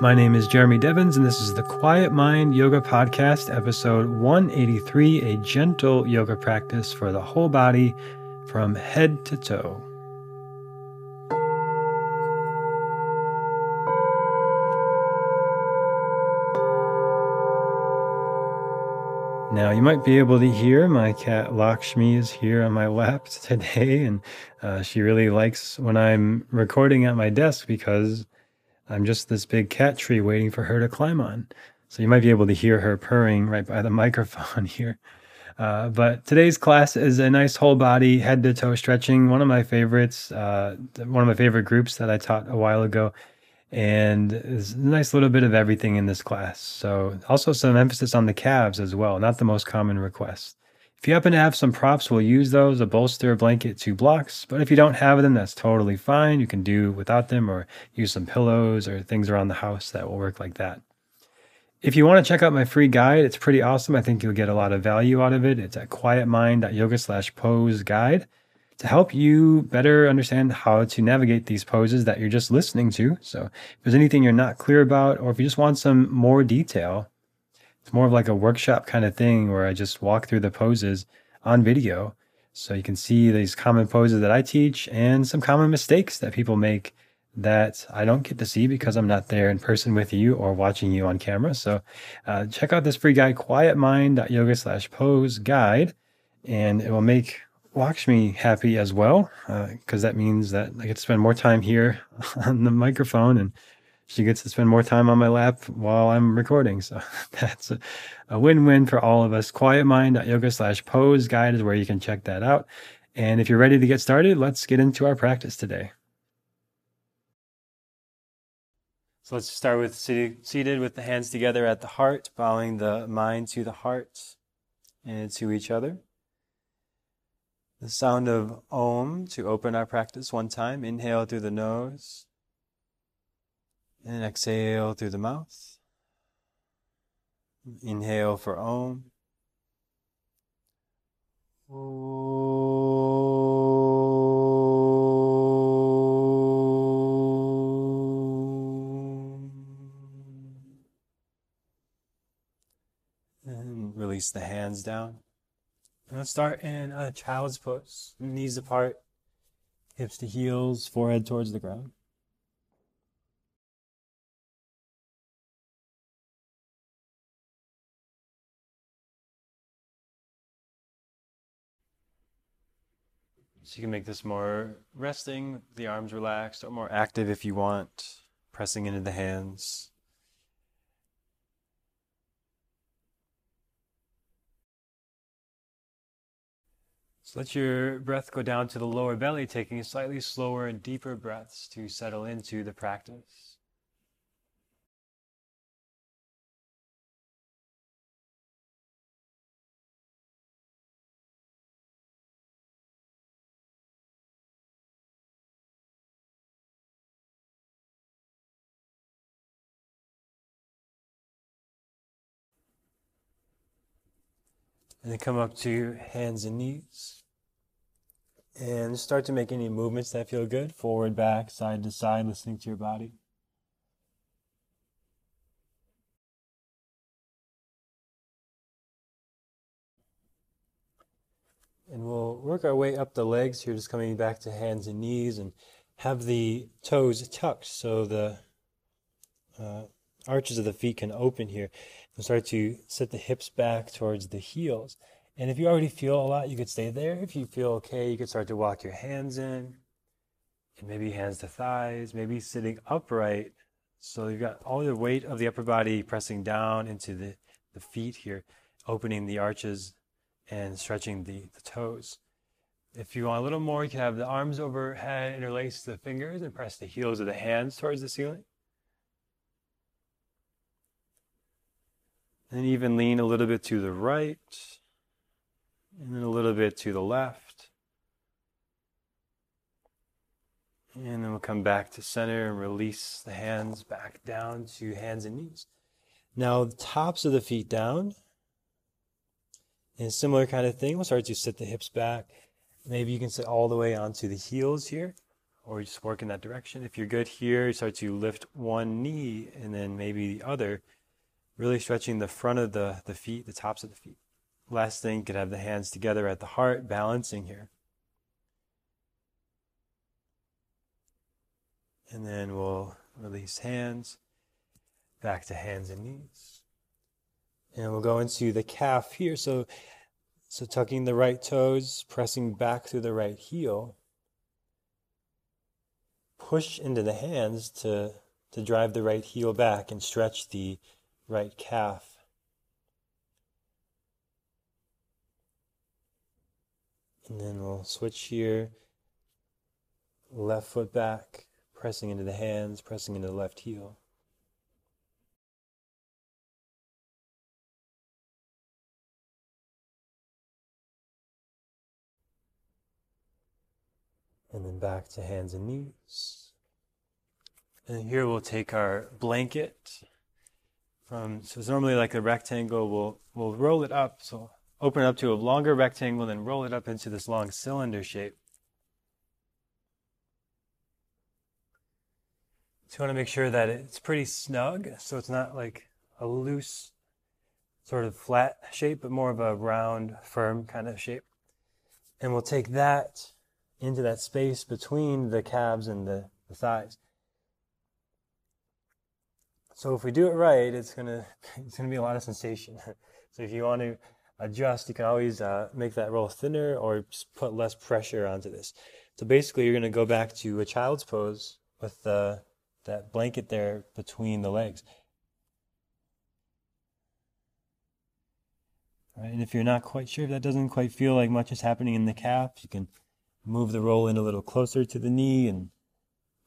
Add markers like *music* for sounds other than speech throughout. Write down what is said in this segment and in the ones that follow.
My name is Jeremy Devens, and this is the Quiet Mind Yoga Podcast, episode 183 a gentle yoga practice for the whole body from head to toe. Now, you might be able to hear my cat Lakshmi is here on my lap *laughs* today, and uh, she really likes when I'm recording at my desk because I'm just this big cat tree waiting for her to climb on. So you might be able to hear her purring right by the *laughs* microphone here. Uh, but today's class is a nice whole body, head to toe stretching, one of my favorites, uh, one of my favorite groups that I taught a while ago and there's a nice little bit of everything in this class. So also some emphasis on the calves as well, not the most common request. If you happen to have some props, we'll use those, a bolster, a blanket, two blocks. But if you don't have them, that's totally fine. You can do without them or use some pillows or things around the house that will work like that. If you want to check out my free guide, it's pretty awesome. I think you'll get a lot of value out of it. It's at quietmind.yoga slash pose guide to help you better understand how to navigate these poses that you're just listening to. So if there's anything you're not clear about, or if you just want some more detail, it's more of like a workshop kind of thing where I just walk through the poses on video. So you can see these common poses that I teach and some common mistakes that people make that I don't get to see because I'm not there in person with you or watching you on camera. So uh, check out this free guide, quietmind.yoga slash pose guide, and it will make Lakshmi happy as well, because uh, that means that I get to spend more time here *laughs* on the microphone and she gets to spend more time on my lap while I'm recording. So *laughs* that's a, a win-win for all of us. Quietmind.yoga slash pose guide is where you can check that out. And if you're ready to get started, let's get into our practice today. So let's start with seated, seated with the hands together at the heart, bowing the mind to the heart and to each other. The sound of Om to open our practice one time. Inhale through the nose. And exhale through the mouth. Inhale for Om. And release the hands down. Let's start in a child's pose. Knees apart, hips to heels, forehead towards the ground. So you can make this more resting, the arms relaxed, or more active if you want, pressing into the hands. So let your breath go down to the lower belly, taking slightly slower and deeper breaths to settle into the practice. And then come up to hands and knees. And start to make any movements that feel good forward, back, side to side, listening to your body. And we'll work our way up the legs here, just coming back to hands and knees and have the toes tucked so the uh, arches of the feet can open here. And start to set the hips back towards the heels. And if you already feel a lot, you could stay there. If you feel okay, you could start to walk your hands in. And maybe hands to thighs, maybe sitting upright. So you've got all the weight of the upper body pressing down into the, the feet here, opening the arches and stretching the, the toes. If you want a little more, you can have the arms overhead, interlace the fingers, and press the heels of the hands towards the ceiling. And even lean a little bit to the right and then a little bit to the left. And then we'll come back to center and release the hands back down to hands and knees. Now, the tops of the feet down. And similar kind of thing, we'll start to sit the hips back. Maybe you can sit all the way onto the heels here, or just work in that direction. If you're good here, you start to lift one knee and then maybe the other, really stretching the front of the, the feet, the tops of the feet. Last thing, could have the hands together at the heart, balancing here. And then we'll release hands back to hands and knees. And we'll go into the calf here. So, so tucking the right toes, pressing back through the right heel. Push into the hands to, to drive the right heel back and stretch the right calf. And then we'll switch here. Left foot back, pressing into the hands, pressing into the left heel. And then back to hands and knees. And here we'll take our blanket from, so it's normally like a rectangle, we'll, we'll roll it up. So open it up to a longer rectangle, then roll it up into this long cylinder shape. So you want to make sure that it's pretty snug, so it's not like a loose, sort of flat shape, but more of a round, firm kind of shape. And we'll take that into that space between the calves and the, the thighs. So if we do it right, it's gonna *laughs* it's gonna be a lot of sensation. *laughs* so if you want to adjust, you can always uh, make that roll thinner or just put less pressure onto this. So basically, you're gonna go back to a child's pose with the that blanket there between the legs. Right, and if you're not quite sure if that doesn't quite feel like much is happening in the calf, you can move the roll in a little closer to the knee and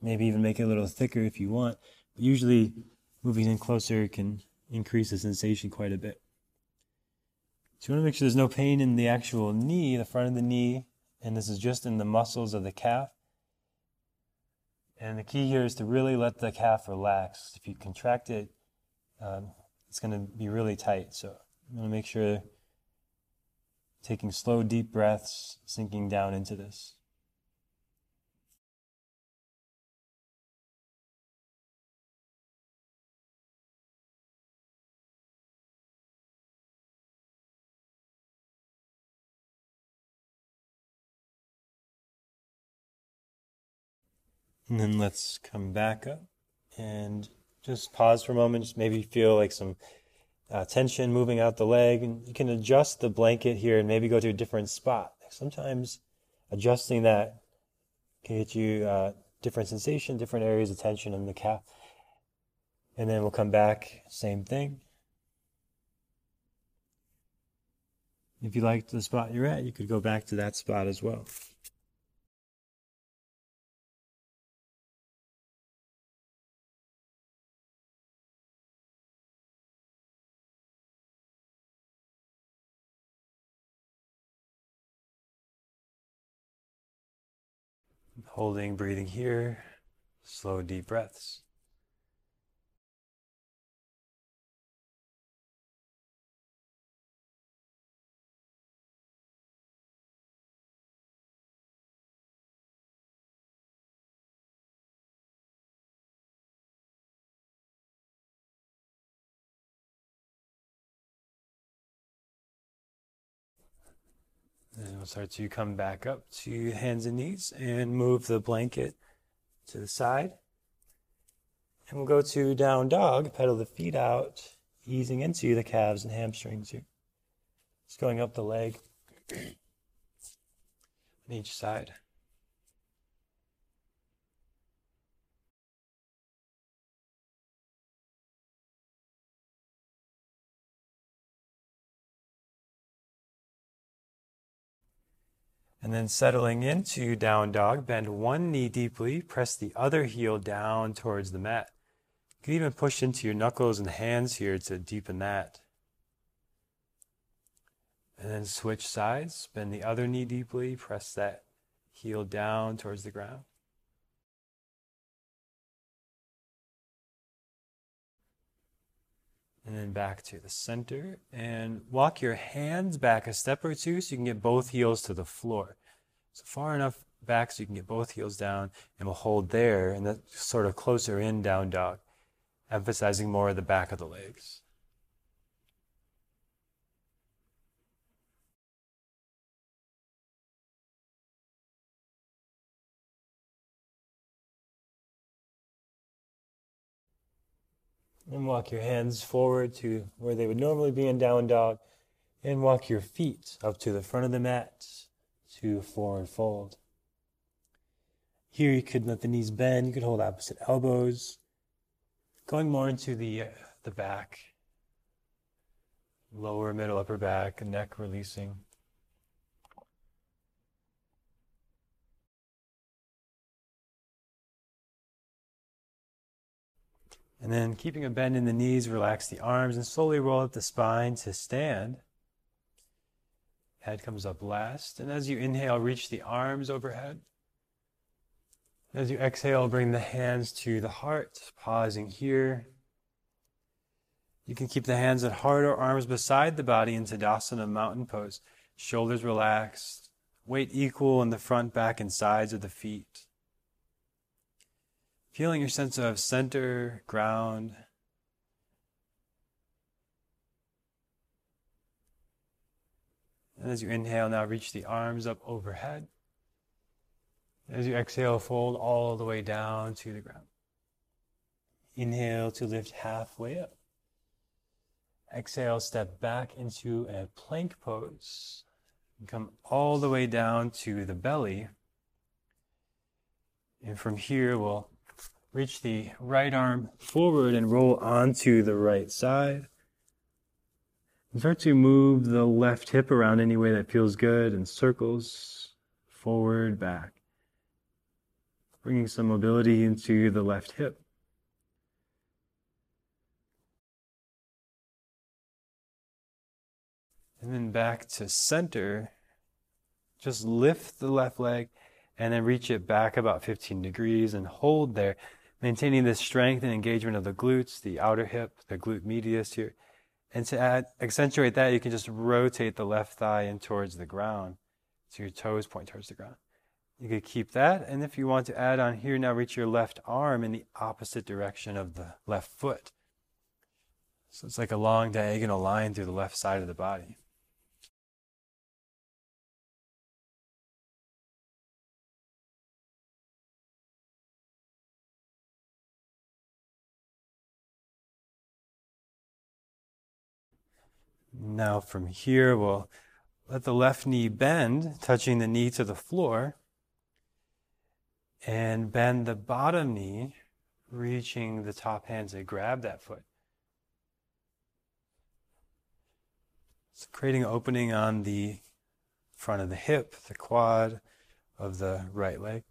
maybe even make it a little thicker if you want. But usually moving in closer can increase the sensation quite a bit. So you want to make sure there's no pain in the actual knee, the front of the knee, and this is just in the muscles of the calf. And the key here is to really let the calf relax. If you contract it, um, it's going to be really tight. So you want to make sure taking slow, deep breaths, sinking down into this. And then let's come back up and just pause for a moment. Just maybe feel like some uh, tension moving out the leg. And you can adjust the blanket here and maybe go to a different spot. Sometimes adjusting that can get you uh, different sensation, different areas of tension in the calf. And then we'll come back, same thing. If you like the spot you're at, you could go back to that spot as well. Holding, breathing here, slow, deep breaths. And we'll start to come back up to hands and knees and move the blanket to the side. And we'll go to down dog, pedal the feet out, easing into the calves and hamstrings here. Just going up the leg *clears throat* on each side. And then settling into down dog, bend one knee deeply, press the other heel down towards the mat. You can even push into your knuckles and hands here to deepen that. And then switch sides, bend the other knee deeply, press that heel down towards the ground. And then back to the center and walk your hands back a step or two so you can get both heels to the floor. So far enough back so you can get both heels down and we'll hold there and that's sort of closer in down dog, emphasizing more of the back of the legs. And walk your hands forward to where they would normally be in down dog. And walk your feet up to the front of the mat to forward fold. Here you could let the knees bend. You could hold opposite elbows. Going more into the, uh, the back. Lower, middle, upper back, neck releasing. And then keeping a bend in the knees, relax the arms and slowly roll up the spine to stand. Head comes up last. And as you inhale, reach the arms overhead. As you exhale, bring the hands to the heart, pausing here. You can keep the hands at heart or arms beside the body in Tadasana mountain pose. Shoulders relaxed, weight equal in the front, back, and sides of the feet. Feeling your sense of center, ground. And as you inhale, now reach the arms up overhead. As you exhale, fold all the way down to the ground. Inhale to lift halfway up. Exhale, step back into a plank pose. Come all the way down to the belly. And from here, we'll Reach the right arm forward and roll onto the right side. And start to move the left hip around any way that feels good in circles, forward, back. Bringing some mobility into the left hip. And then back to center. Just lift the left leg and then reach it back about 15 degrees and hold there maintaining the strength and engagement of the glutes, the outer hip, the glute medius here. And to add, accentuate that, you can just rotate the left thigh in towards the ground. So your toes point towards the ground. You could keep that. And if you want to add on here, now reach your left arm in the opposite direction of the left foot. So it's like a long diagonal line through the left side of the body. Now from here, we'll let the left knee bend, touching the knee to the floor. And bend the bottom knee, reaching the top hands to grab that foot. So creating an opening on the front of the hip, the quad of the right leg.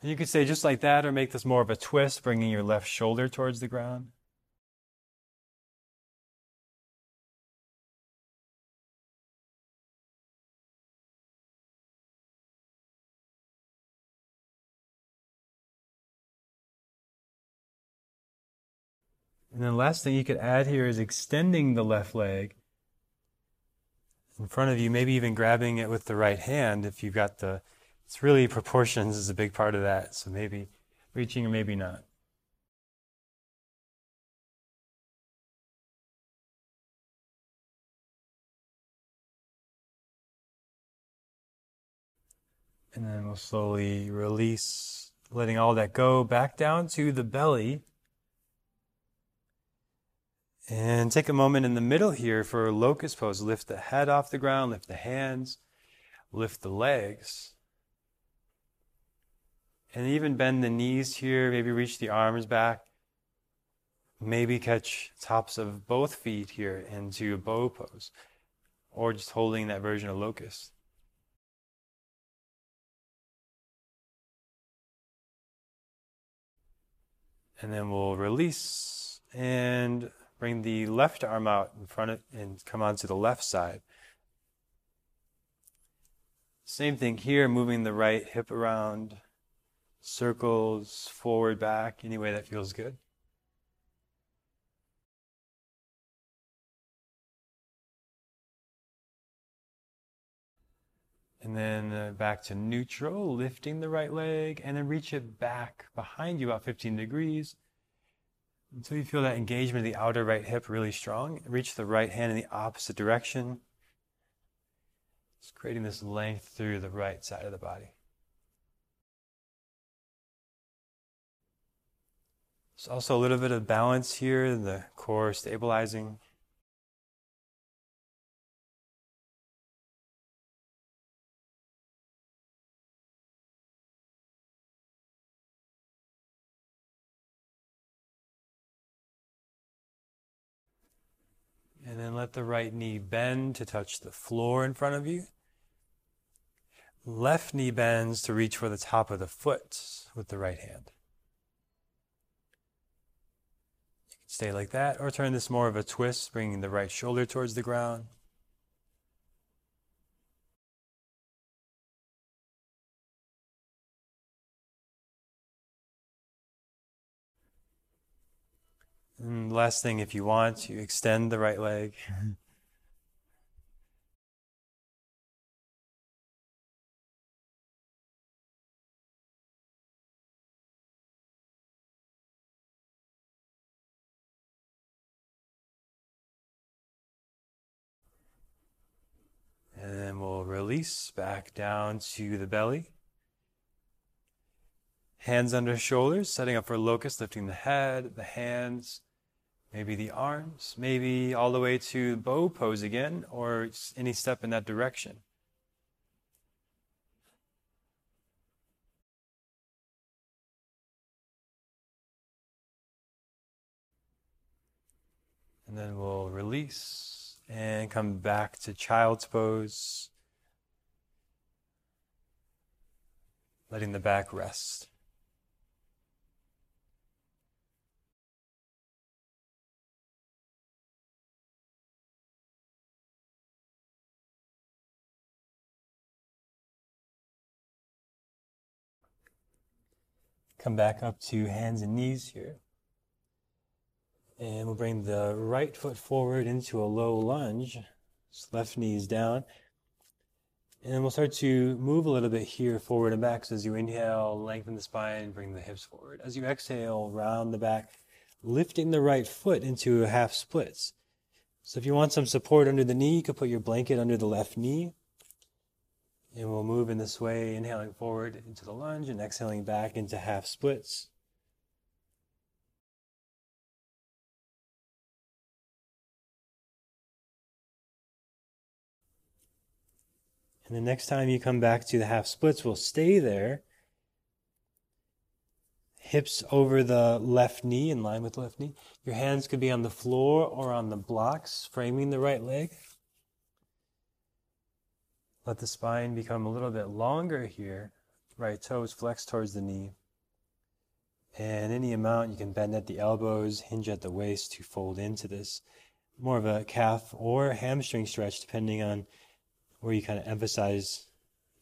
And you could say just like that, or make this more of a twist, bringing your left shoulder towards the ground. And then last thing you could add here is extending the left leg in front of you, maybe even grabbing it with the right hand if you've got the, it's really proportions is a big part of that. So maybe reaching or maybe not. And then we'll slowly release, letting all that go back down to the belly. And take a moment in the middle here for locust pose. Lift the head off the ground, lift the hands, lift the legs. And even bend the knees here, maybe reach the arms back. Maybe catch tops of both feet here into a bow pose, or just holding that version of locust. And then we'll release and Bring the left arm out in front of and come onto the left side. Same thing here, moving the right hip around, circles, forward, back, any way that feels good. And then uh, back to neutral, lifting the right leg, and then reach it back behind you about 15 degrees until you feel that engagement of the outer right hip really strong. Reach the right hand in the opposite direction. Just creating this length through the right side of the body. There's also a little bit of balance here, in the core stabilizing. And let the right knee bend to touch the floor in front of you. Left knee bends to reach for the top of the foot with the right hand. You can stay like that or turn this more of a twist, bringing the right shoulder towards the ground. And last thing, if you want, you extend the right leg. And then we'll release back down to the belly. Hands under shoulders, setting up for locust, lifting the head, the hands, maybe the arms, maybe all the way to bow pose again, or any step in that direction. And then we'll release and come back to child's pose, letting the back rest. Come back up to hands and knees here. And we'll bring the right foot forward into a low lunge. Just left knees down. And we'll start to move a little bit here forward and back. So as you inhale, lengthen the spine, bring the hips forward. As you exhale, round the back, lifting the right foot into half splits. So if you want some support under the knee, you could put your blanket under the left knee. And we'll move in this way, inhaling forward into the lunge and exhaling back into half splits. And the next time you come back to the half splits, we'll stay there. Hips over the left knee, in line with left knee. Your hands could be on the floor or on the blocks, framing the right leg. Let the spine become a little bit longer here. Right toes flex towards the knee. And any amount you can bend at the elbows, hinge at the waist to fold into this. More of a calf or hamstring stretch, depending on where you kind of emphasize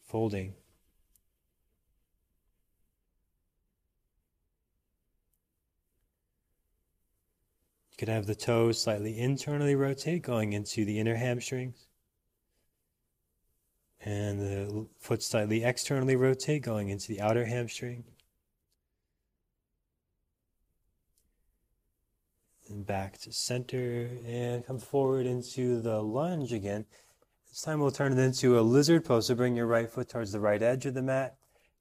folding. You could have the toes slightly internally rotate, going into the inner hamstrings and the foot slightly externally rotate, going into the outer hamstring. And back to center and come forward into the lunge again. This time we'll turn it into a lizard pose. So bring your right foot towards the right edge of the mat,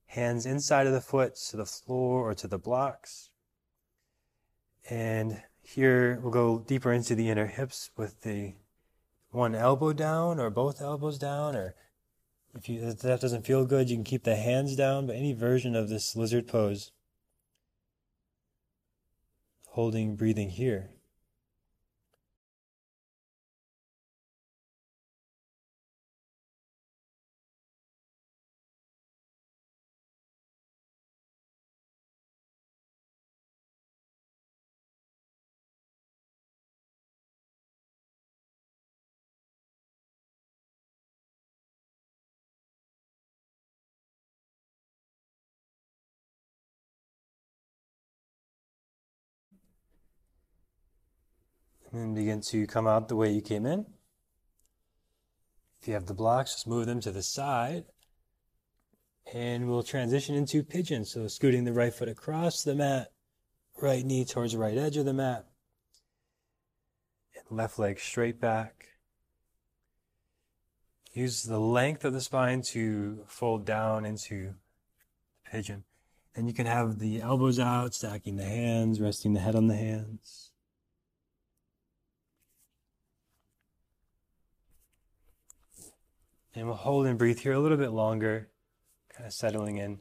hands inside of the foot to the floor or to the blocks. And here we'll go deeper into the inner hips with the one elbow down or both elbows down or if, you, if that doesn't feel good, you can keep the hands down, but any version of this lizard pose. Holding, breathing here. And begin to come out the way you came in. If you have the blocks, just move them to the side. And we'll transition into pigeon. So scooting the right foot across the mat, right knee towards the right edge of the mat, and left leg straight back. Use the length of the spine to fold down into the pigeon. And you can have the elbows out, stacking the hands, resting the head on the hands. And we'll hold and breathe here a little bit longer, kind of settling in.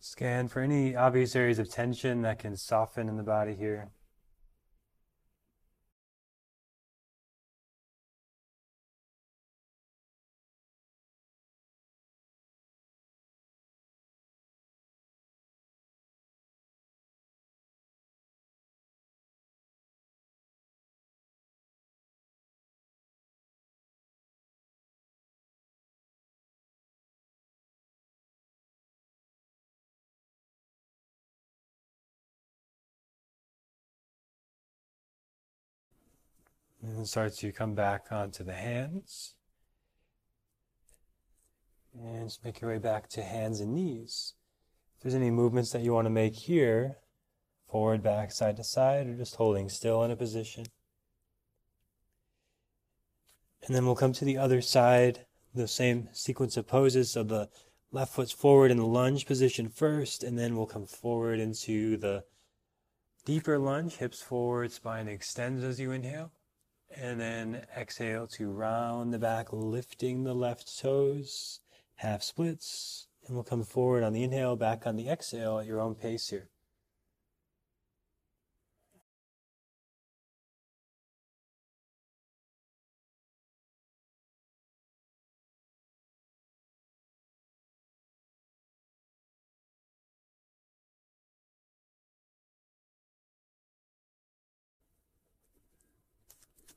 Scan for any obvious areas of tension that can soften in the body here. And start to come back onto the hands. And just make your way back to hands and knees. If there's any movements that you want to make here, forward, back, side to side, or just holding still in a position. And then we'll come to the other side, the same sequence of poses. So the left foot's forward in the lunge position first, and then we'll come forward into the deeper lunge, hips forward, spine extends as you inhale. And then exhale to round the back, lifting the left toes, half splits. And we'll come forward on the inhale, back on the exhale at your own pace here.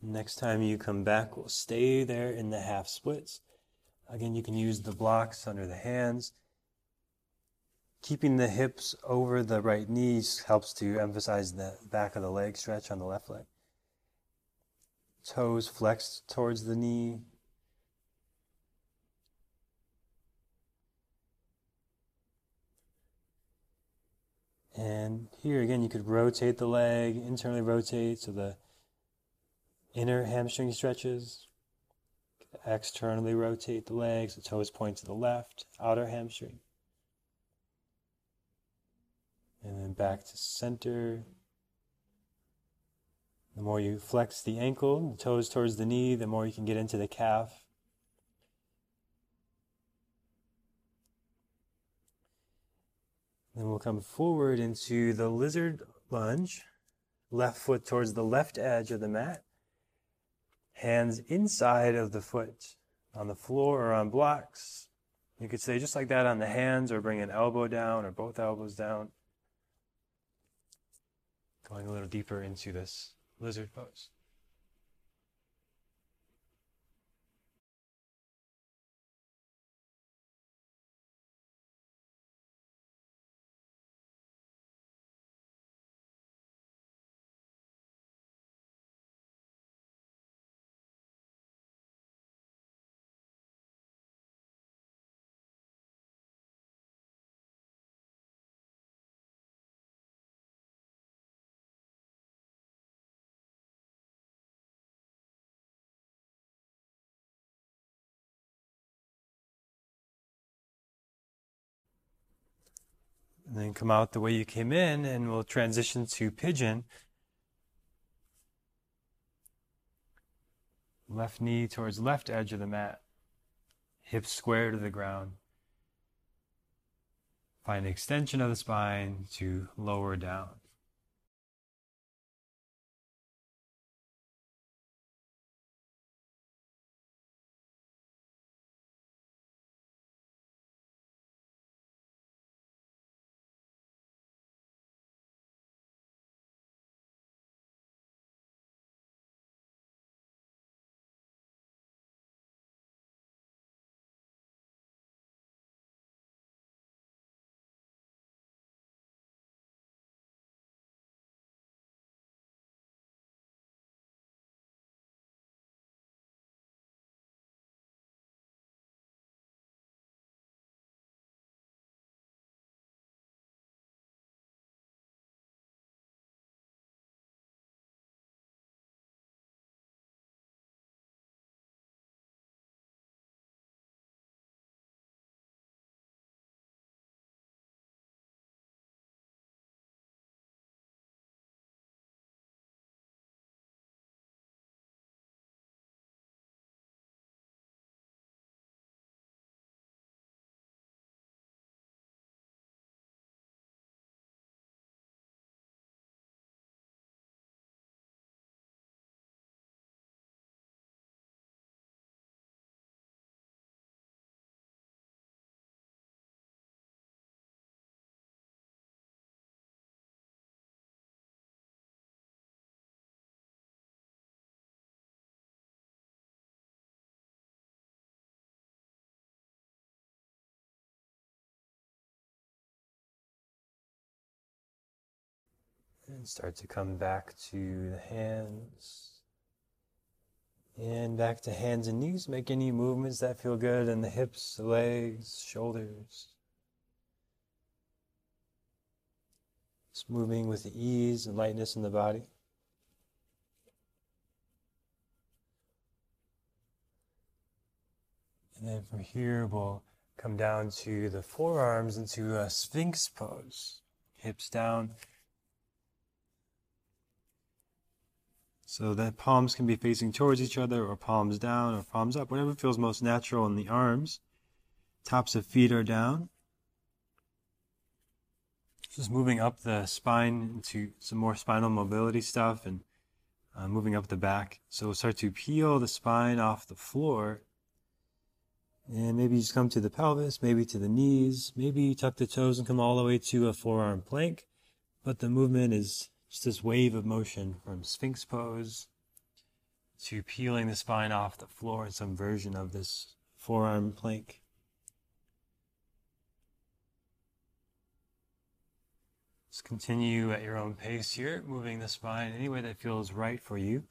Next time you come back, we'll stay there in the half splits. Again, you can use the blocks under the hands. Keeping the hips over the right knees helps to emphasize the back of the leg stretch on the left leg. Toes flexed towards the knee. And here again, you could rotate the leg, internally rotate so the Inner hamstring stretches. Externally rotate the legs, the toes point to the left, outer hamstring. And then back to center. The more you flex the ankle, the toes towards the knee, the more you can get into the calf. Then we'll come forward into the lizard lunge, left foot towards the left edge of the mat hands inside of the foot on the floor or on blocks. You could say just like that on the hands or bring an elbow down or both elbows down. Going a little deeper into this lizard pose. And then come out the way you came in, and we'll transition to pigeon. Left knee towards left edge of the mat. Hips square to the ground. Find extension of the spine to lower down. And start to come back to the hands. And back to hands and knees. Make any movements that feel good in the hips, the legs, shoulders. Just moving with ease and lightness in the body. And then from here, we'll come down to the forearms into a sphinx pose. Hips down, So that palms can be facing towards each other or palms down or palms up, whatever feels most natural in the arms. Tops of feet are down. Just moving up the spine into some more spinal mobility stuff and uh, moving up the back. So we'll start to peel the spine off the floor. And maybe just come to the pelvis, maybe to the knees, maybe you tuck the toes and come all the way to a forearm plank. But the movement is just this wave of motion from Sphinx pose to peeling the spine off the floor in some version of this forearm plank. Just continue at your own pace here, moving the spine any way that feels right for you.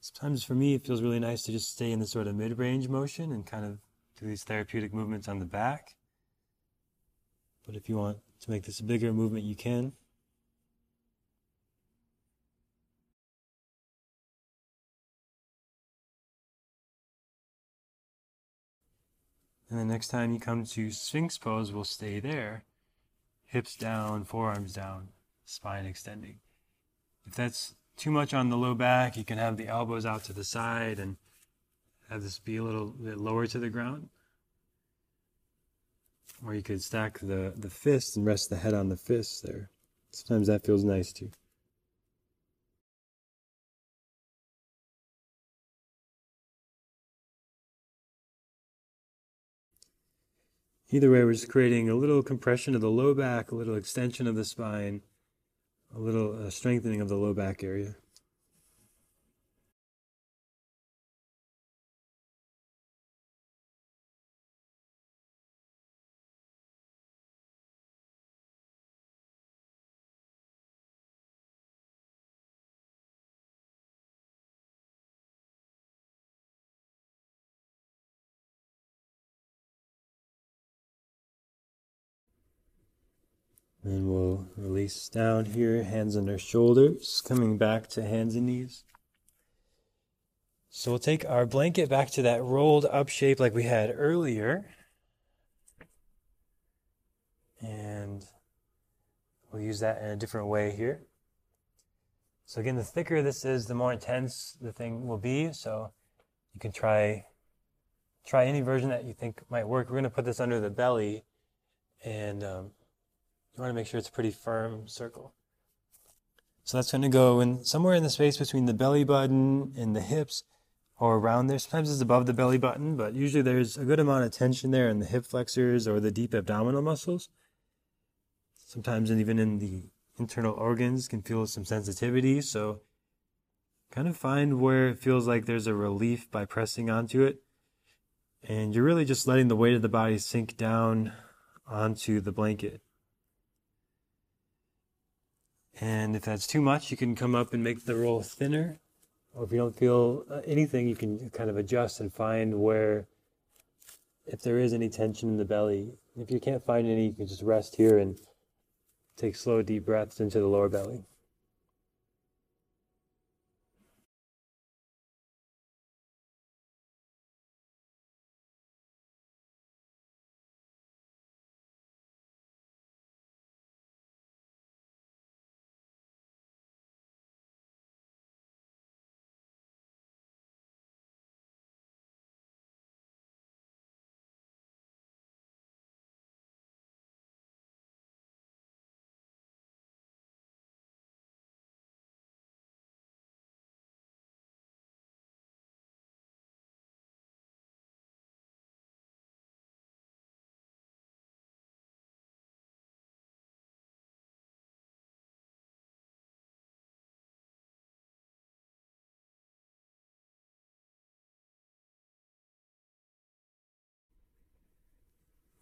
Sometimes for me, it feels really nice to just stay in this sort of mid range motion and kind of do these therapeutic movements on the back. But if you want to make this a bigger movement, you can. And the next time you come to Sphinx pose, we'll stay there. Hips down, forearms down, spine extending. If that's too much on the low back, you can have the elbows out to the side and have this be a little bit lower to the ground. Or you could stack the, the fist and rest the head on the fist there. Sometimes that feels nice too. Either way, we're just creating a little compression of the low back, a little extension of the spine, a little uh, strengthening of the low back area. And we'll release down here, hands under shoulders, coming back to hands and knees. So we'll take our blanket back to that rolled up shape like we had earlier. And we'll use that in a different way here. So again, the thicker this is, the more intense the thing will be. So you can try try any version that you think might work. We're going to put this under the belly, and um, you want to make sure it's a pretty firm circle. So that's going to go in somewhere in the space between the belly button and the hips or around there. Sometimes it's above the belly button, but usually there's a good amount of tension there in the hip flexors or the deep abdominal muscles. Sometimes even in the internal organs can feel some sensitivity. So kind of find where it feels like there's a relief by pressing onto it. And you're really just letting the weight of the body sink down onto the blanket. And if that's too much, you can come up and make the roll thinner. Or if you don't feel uh, anything, you can kind of adjust and find where, if there is any tension in the belly. If you can't find any, you can just rest here and take slow, deep breaths into the lower belly.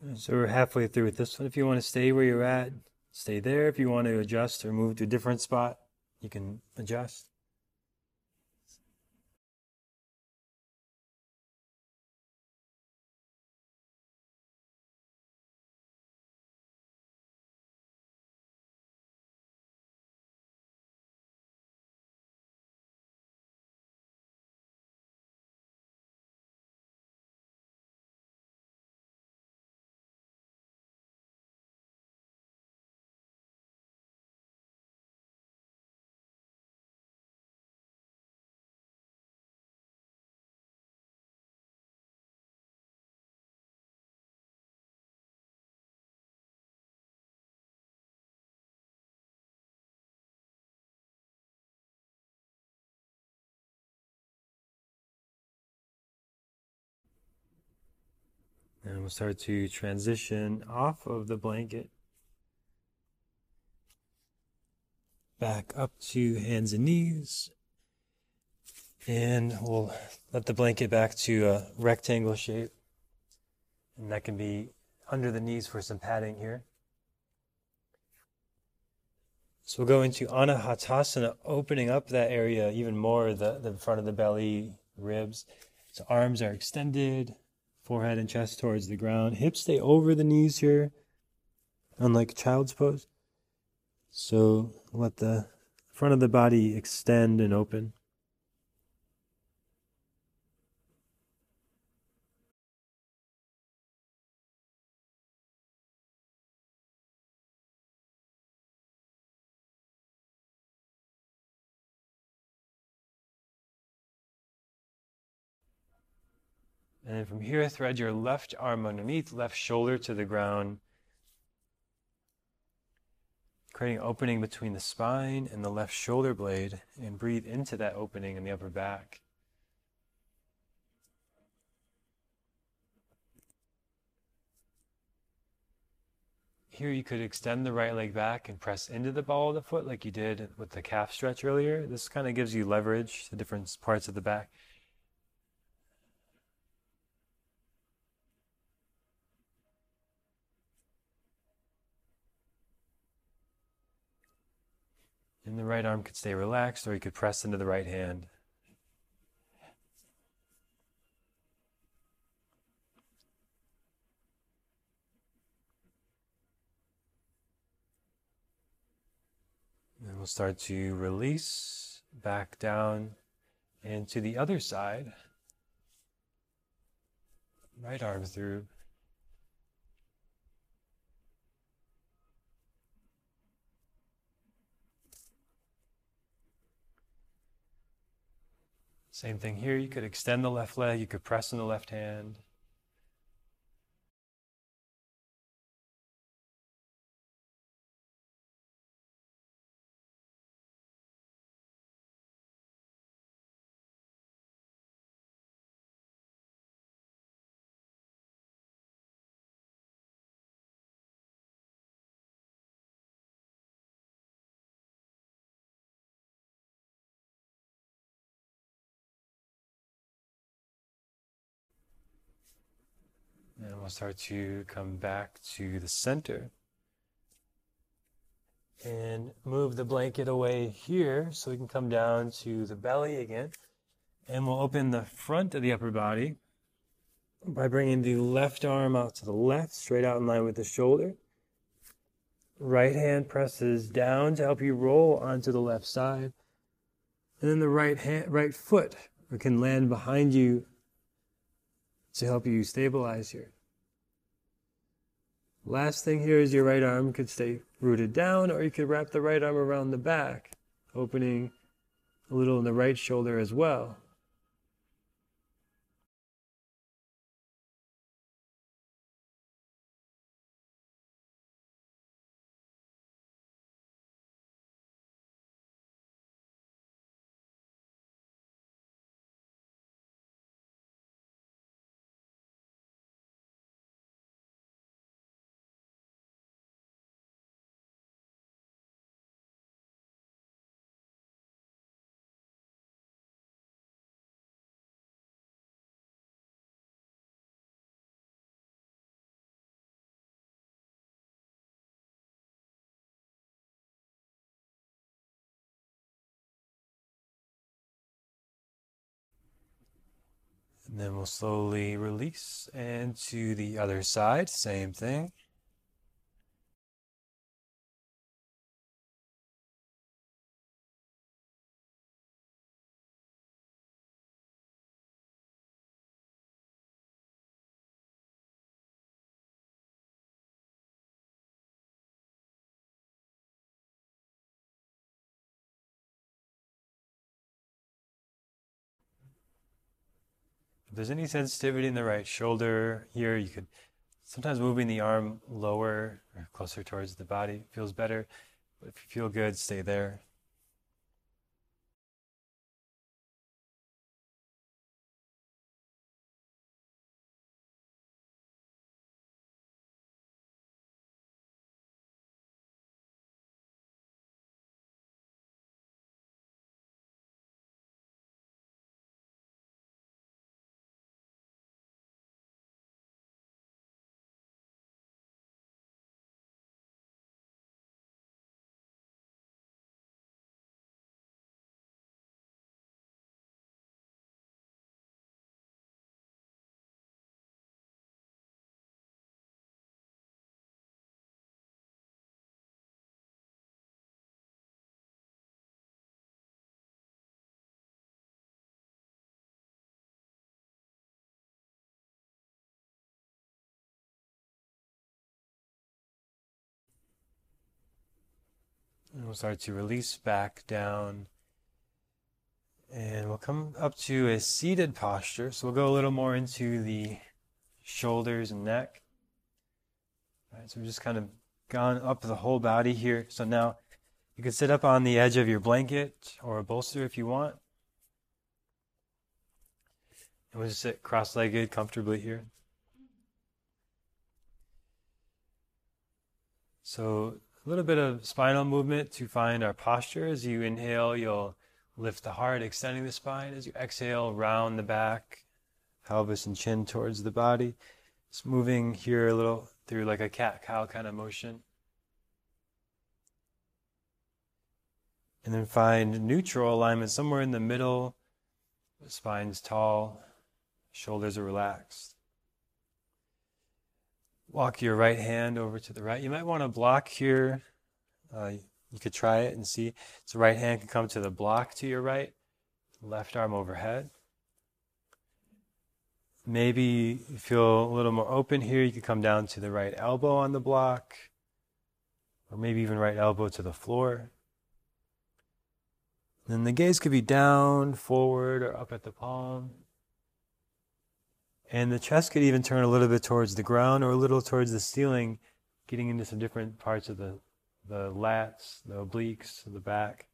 Mm. So we're halfway through with this one. If you want to stay where you're at, stay there. If you want to adjust or move to a different spot, you can adjust. We'll start to transition off of the blanket back up to hands and knees. And we'll let the blanket back to a rectangle shape. And that can be under the knees for some padding here. So we'll go into Anahatasana, opening up that area even more, the, the front of the belly, ribs. So arms are extended, forehead and chest towards the ground. Hips stay over the knees here, unlike child's pose. So let the front of the body extend and open. And then from here, thread your left arm underneath, left shoulder to the ground, creating opening between the spine and the left shoulder blade, and breathe into that opening in the upper back. Here you could extend the right leg back and press into the ball of the foot like you did with the calf stretch earlier. This kind of gives you leverage to different parts of the back. And the right arm could stay relaxed, or you could press into the right hand. And we'll start to release back down and to the other side. Right arm through. Same thing here. You could extend the left leg, you could press in the left hand. We'll start to come back to the center. And move the blanket away here so we can come down to the belly again. And we'll open the front of the upper body by bringing the left arm out to the left, straight out in line with the shoulder. Right hand presses down to help you roll onto the left side. And then the right hand, right foot can land behind you to help you stabilize here. Last thing here is your right arm could stay rooted down, or you could wrap the right arm around the back, opening a little in the right shoulder as well. Then we'll slowly release and to the other side, same thing. There's any sensitivity in the right shoulder here, you could sometimes moving the arm lower or closer towards the body feels better. But if you feel good, stay there. We'll start to release back down. And we'll come up to a seated posture. So we'll go a little more into the shoulders and neck. All right, so we've just kind of gone up the whole body here. So now you can sit up on the edge of your blanket or a bolster if you want. And we'll just sit cross legged comfortably here. So a little bit of spinal movement to find our posture. As you inhale, you'll lift the heart, extending the spine. As you exhale, round the back, pelvis and chin towards the body. Just moving here a little through like a cat cow kind of motion. And then find neutral alignment somewhere in the middle. The spine's tall, shoulders are relaxed. Walk your right hand over to the right. You might want to block here. Uh, you could try it and see. So right hand can come to the block to your right, left arm overhead. Maybe you feel a little more open here. You could come down to the right elbow on the block, or maybe even right elbow to the floor. Then the gaze could be down, forward, or up at the palm. And the chest could even turn a little bit towards the ground or a little towards the ceiling, getting into some different parts of the, the lats, the obliques, the back.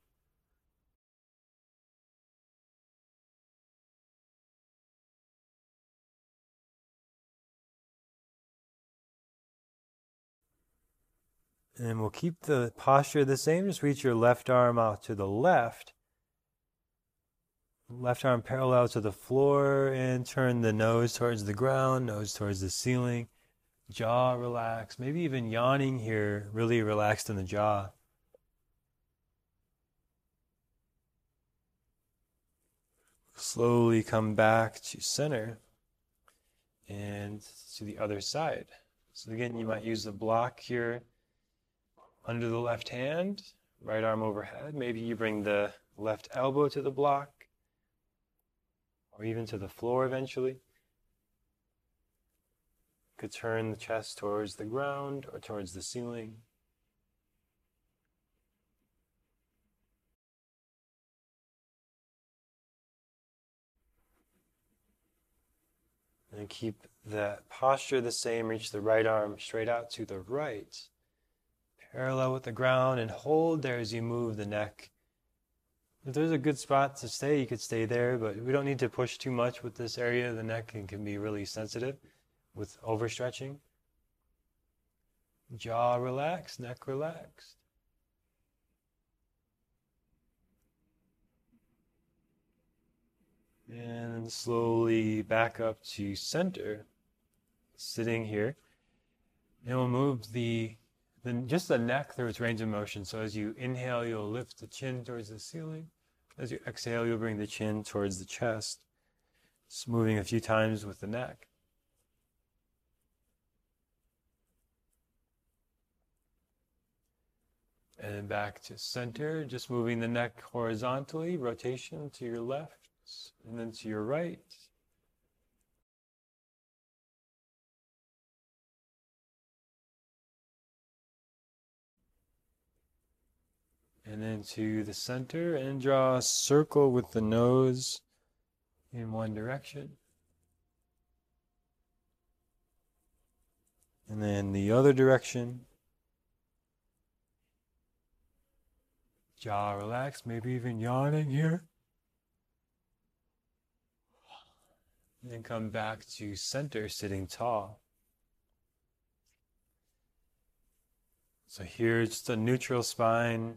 And we'll keep the posture the same. Just reach your left arm out to the left. Left arm parallel to the floor and turn the nose towards the ground, nose towards the ceiling. Jaw relaxed, maybe even yawning here, really relaxed in the jaw. Slowly come back to center and to the other side. So again, you might use the block here under the left hand, right arm overhead. Maybe you bring the left elbow to the block or even to the floor eventually. Could turn the chest towards the ground or towards the ceiling. And keep that posture the same. Reach the right arm straight out to the right parallel with the ground and hold there as you move the neck. If there's a good spot to stay, you could stay there, but we don't need to push too much with this area. Of the neck can, can be really sensitive with overstretching. Jaw relaxed, neck relaxed. And slowly back up to center, sitting here. And we'll move the then just the neck through its range of motion. So as you inhale, you'll lift the chin towards the ceiling. As you exhale, you'll bring the chin towards the chest. Just moving a few times with the neck. And then back to center, just moving the neck horizontally, rotation to your left, and then to your right. And then to the center and draw a circle with the nose in one direction. And then the other direction. Jaw relaxed, maybe even yawning here. And then come back to center, sitting tall. So here, just a neutral spine,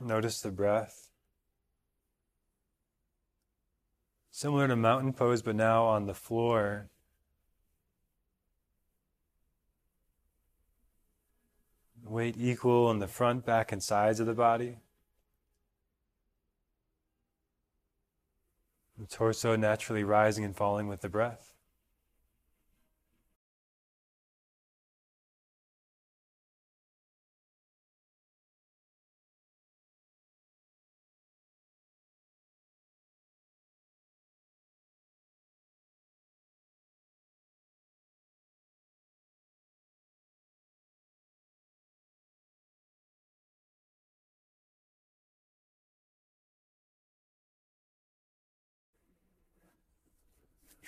Notice the breath. Similar to mountain pose, but now on the floor. Weight equal on the front, back, and sides of the body. The torso naturally rising and falling with the breath.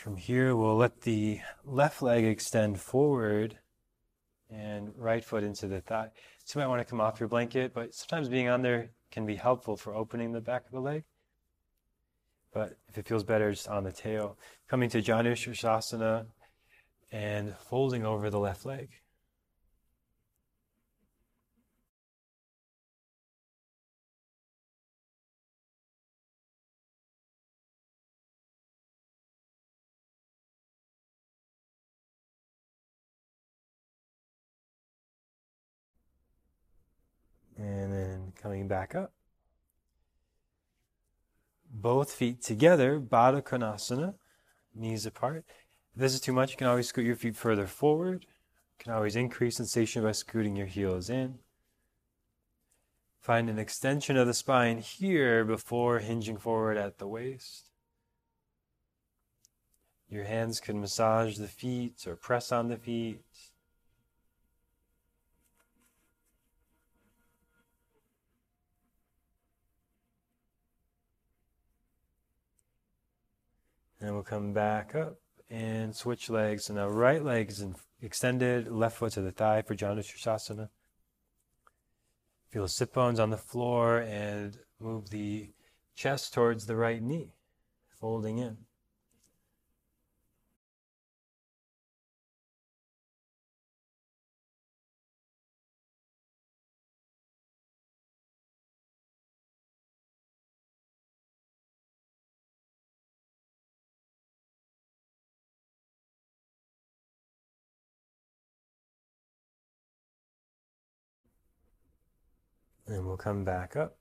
From here, we'll let the left leg extend forward and right foot into the thigh. So you might want to come off your blanket, but sometimes being on there can be helpful for opening the back of the leg. But if it feels better, just on the tail. Coming to Janu Sirsasana and folding over the left leg. Coming back up. Both feet together, Baddha Konasana, knees apart. If this is too much, you can always scoot your feet further forward. You can always increase sensation by scooting your heels in. Find an extension of the spine here before hinging forward at the waist. Your hands can massage the feet or press on the feet. And we'll come back up and switch legs. So now right leg is extended, left foot to the thigh for Janu Sirsasana. Feel the sit bones on the floor and move the chest towards the right knee, folding in. And we'll come back up.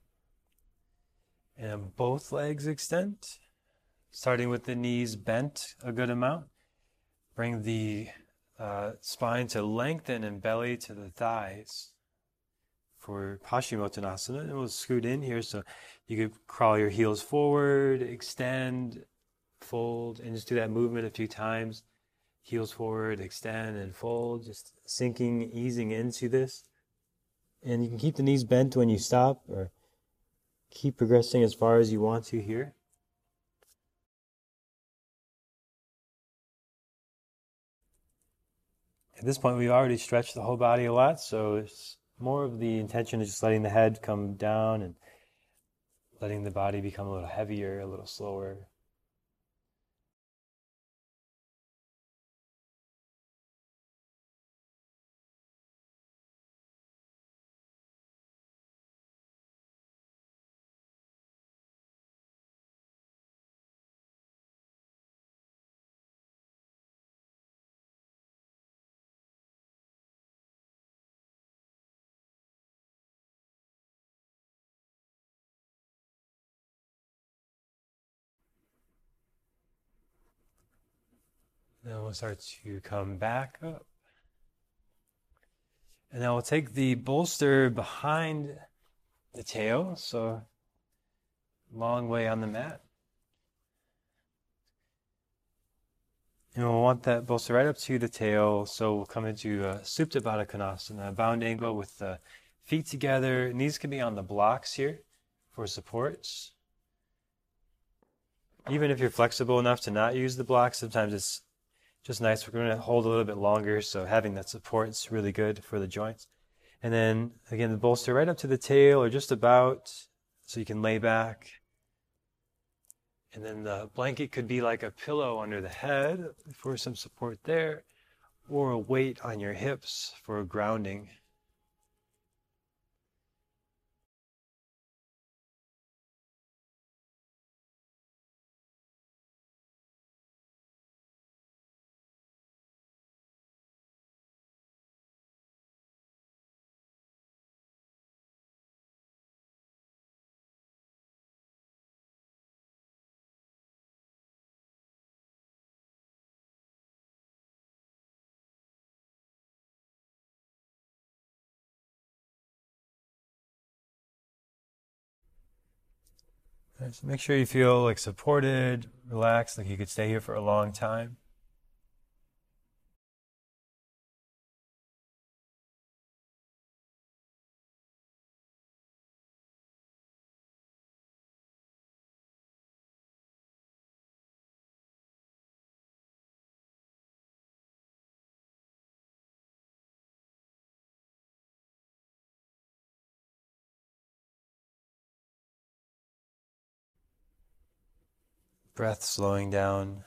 And both legs extend, starting with the knees bent a good amount. Bring the uh, spine to lengthen and belly to the thighs for Paschimottanasana. And we'll scoot in here so you could crawl your heels forward, extend, fold, and just do that movement a few times. Heels forward, extend, and fold, just sinking, easing into this. And you can keep the knees bent when you stop or keep progressing as far as you want to here. At this point, we've already stretched the whole body a lot, so it's more of the intention of just letting the head come down and letting the body become a little heavier, a little slower. We'll start to come back up. And then we'll take the bolster behind the tail, so long way on the mat. And we'll want that bolster right up to the tail, so we'll come into a Supta Baddha Konasana, bound angle with the feet together. Knees can be on the blocks here for supports. Even if you're flexible enough to not use the blocks, sometimes it's just nice. We're going to hold a little bit longer, so having that support is really good for the joints. And then again, the bolster right up to the tail or just about so you can lay back. And then the blanket could be like a pillow under the head for some support there, or a weight on your hips for grounding. So make sure you feel like supported, relaxed, like you could stay here for a long time. Breath slowing down.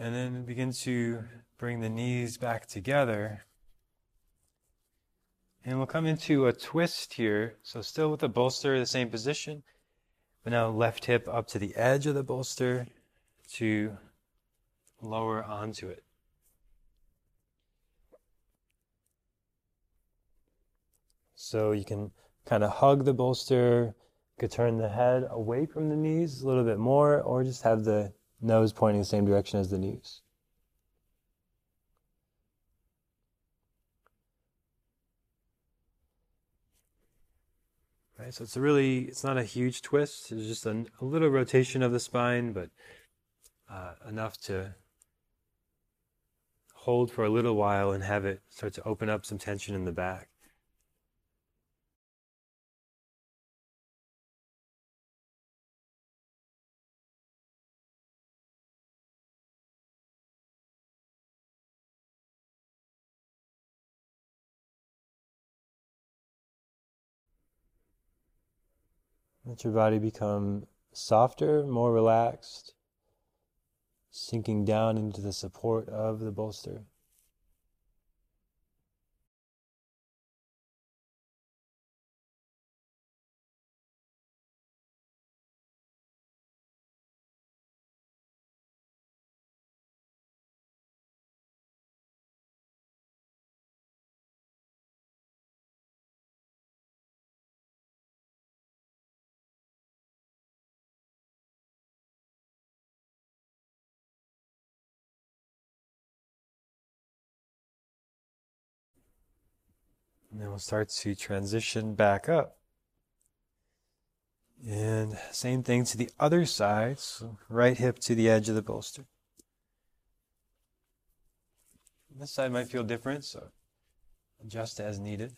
And then begin to bring the knees back together. And we'll come into a twist here. So still with the bolster, the same position. But now left hip up to the edge of the bolster to lower onto it. So you can kind of hug the bolster, you could turn the head away from the knees a little bit more, or just have the nose pointing the same direction as the knees. Right, so it's a really, it's not a huge twist. It's just a, a little rotation of the spine, but uh, enough to hold for a little while and have it start to open up some tension in the back. Let your body become softer, more relaxed, sinking down into the support of the bolster. And then we'll start to transition back up. And same thing to the other side. So right hip to the edge of the bolster. This side might feel different, so adjust as needed.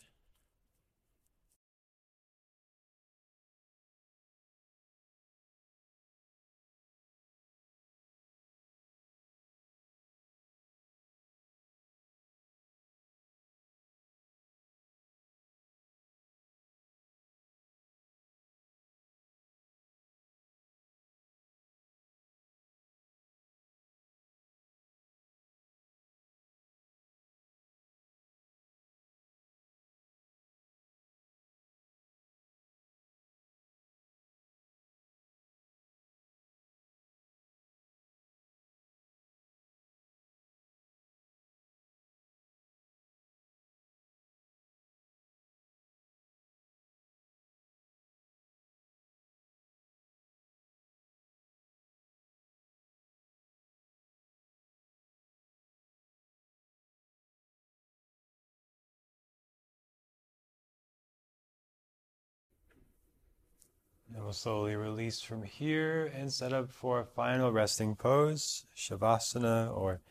We'll slowly release from here and set up for a final resting pose, Shavasana or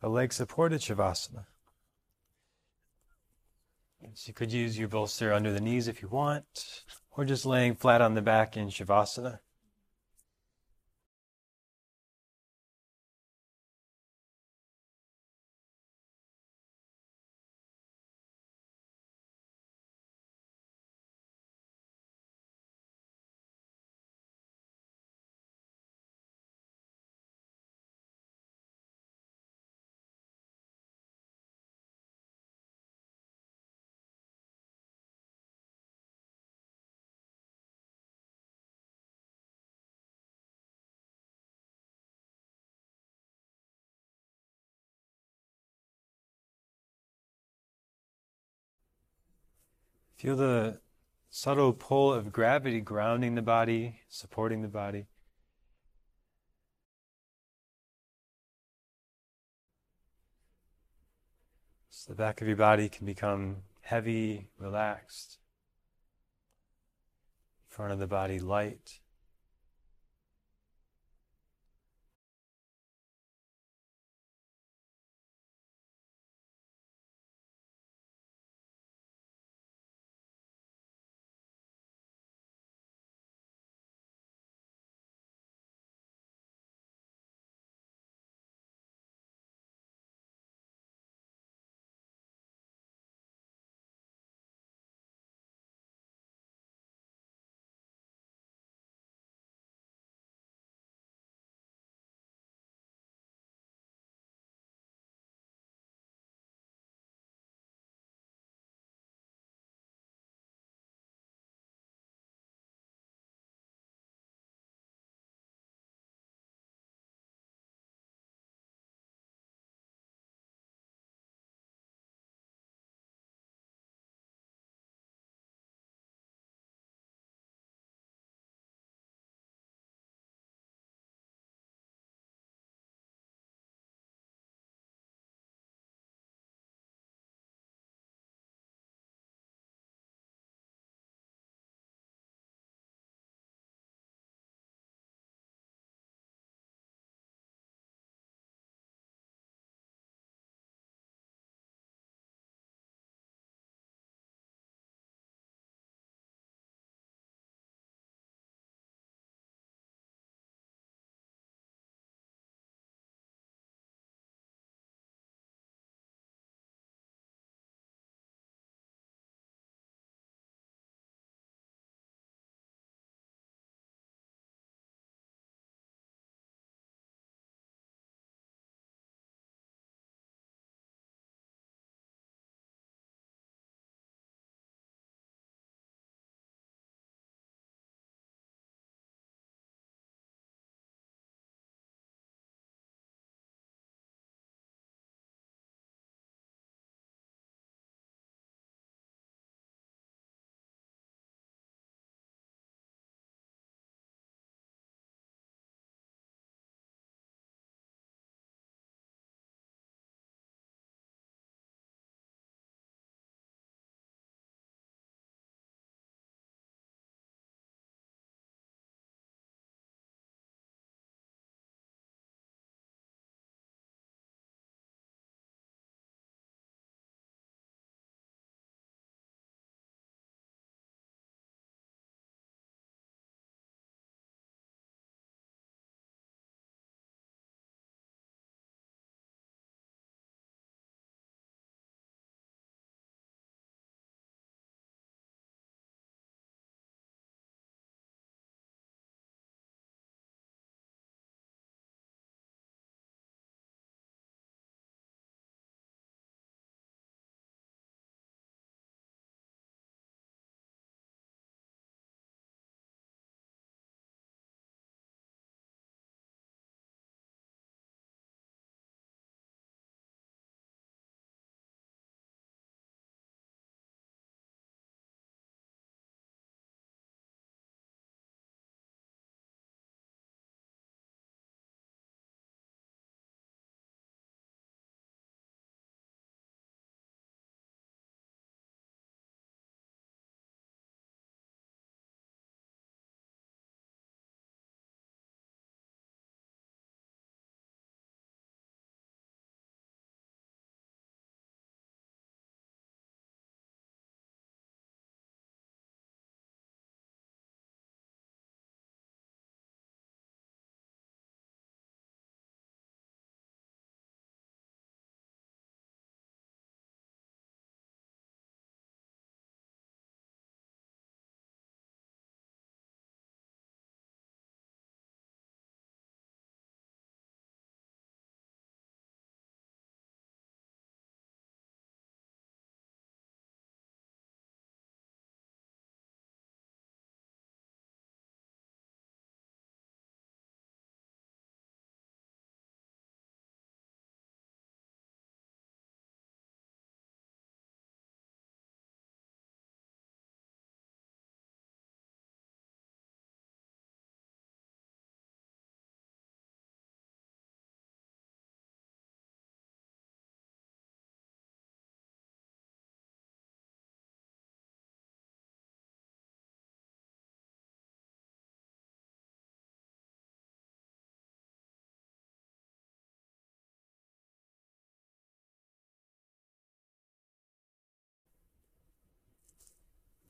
a leg supported Shavasana. So you could use your bolster under the knees if you want, or just laying flat on the back in Shavasana. Feel the subtle pull of gravity grounding the body, supporting the body. So the back of your body can become heavy, relaxed. Front of the body light.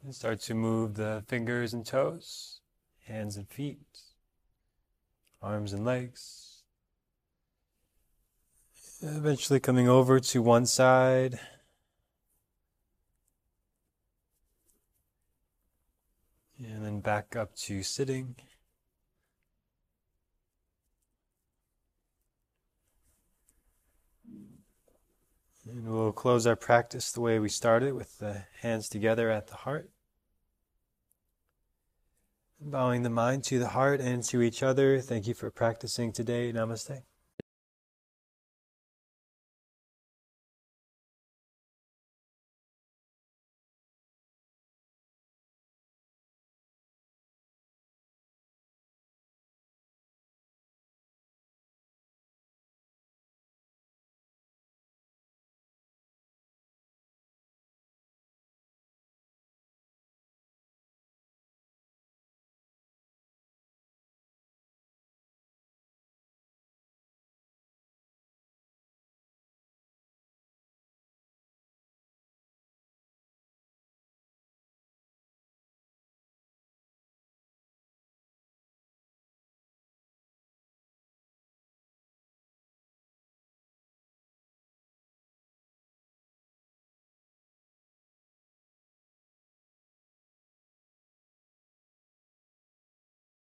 And start to move the fingers and toes, hands and feet, arms and legs. Eventually coming over to one side. And then back up to sitting. And we'll close our practice the way we started with the hands together at the heart. Bowing the mind to the heart and to each other. Thank you for practicing today. Namaste.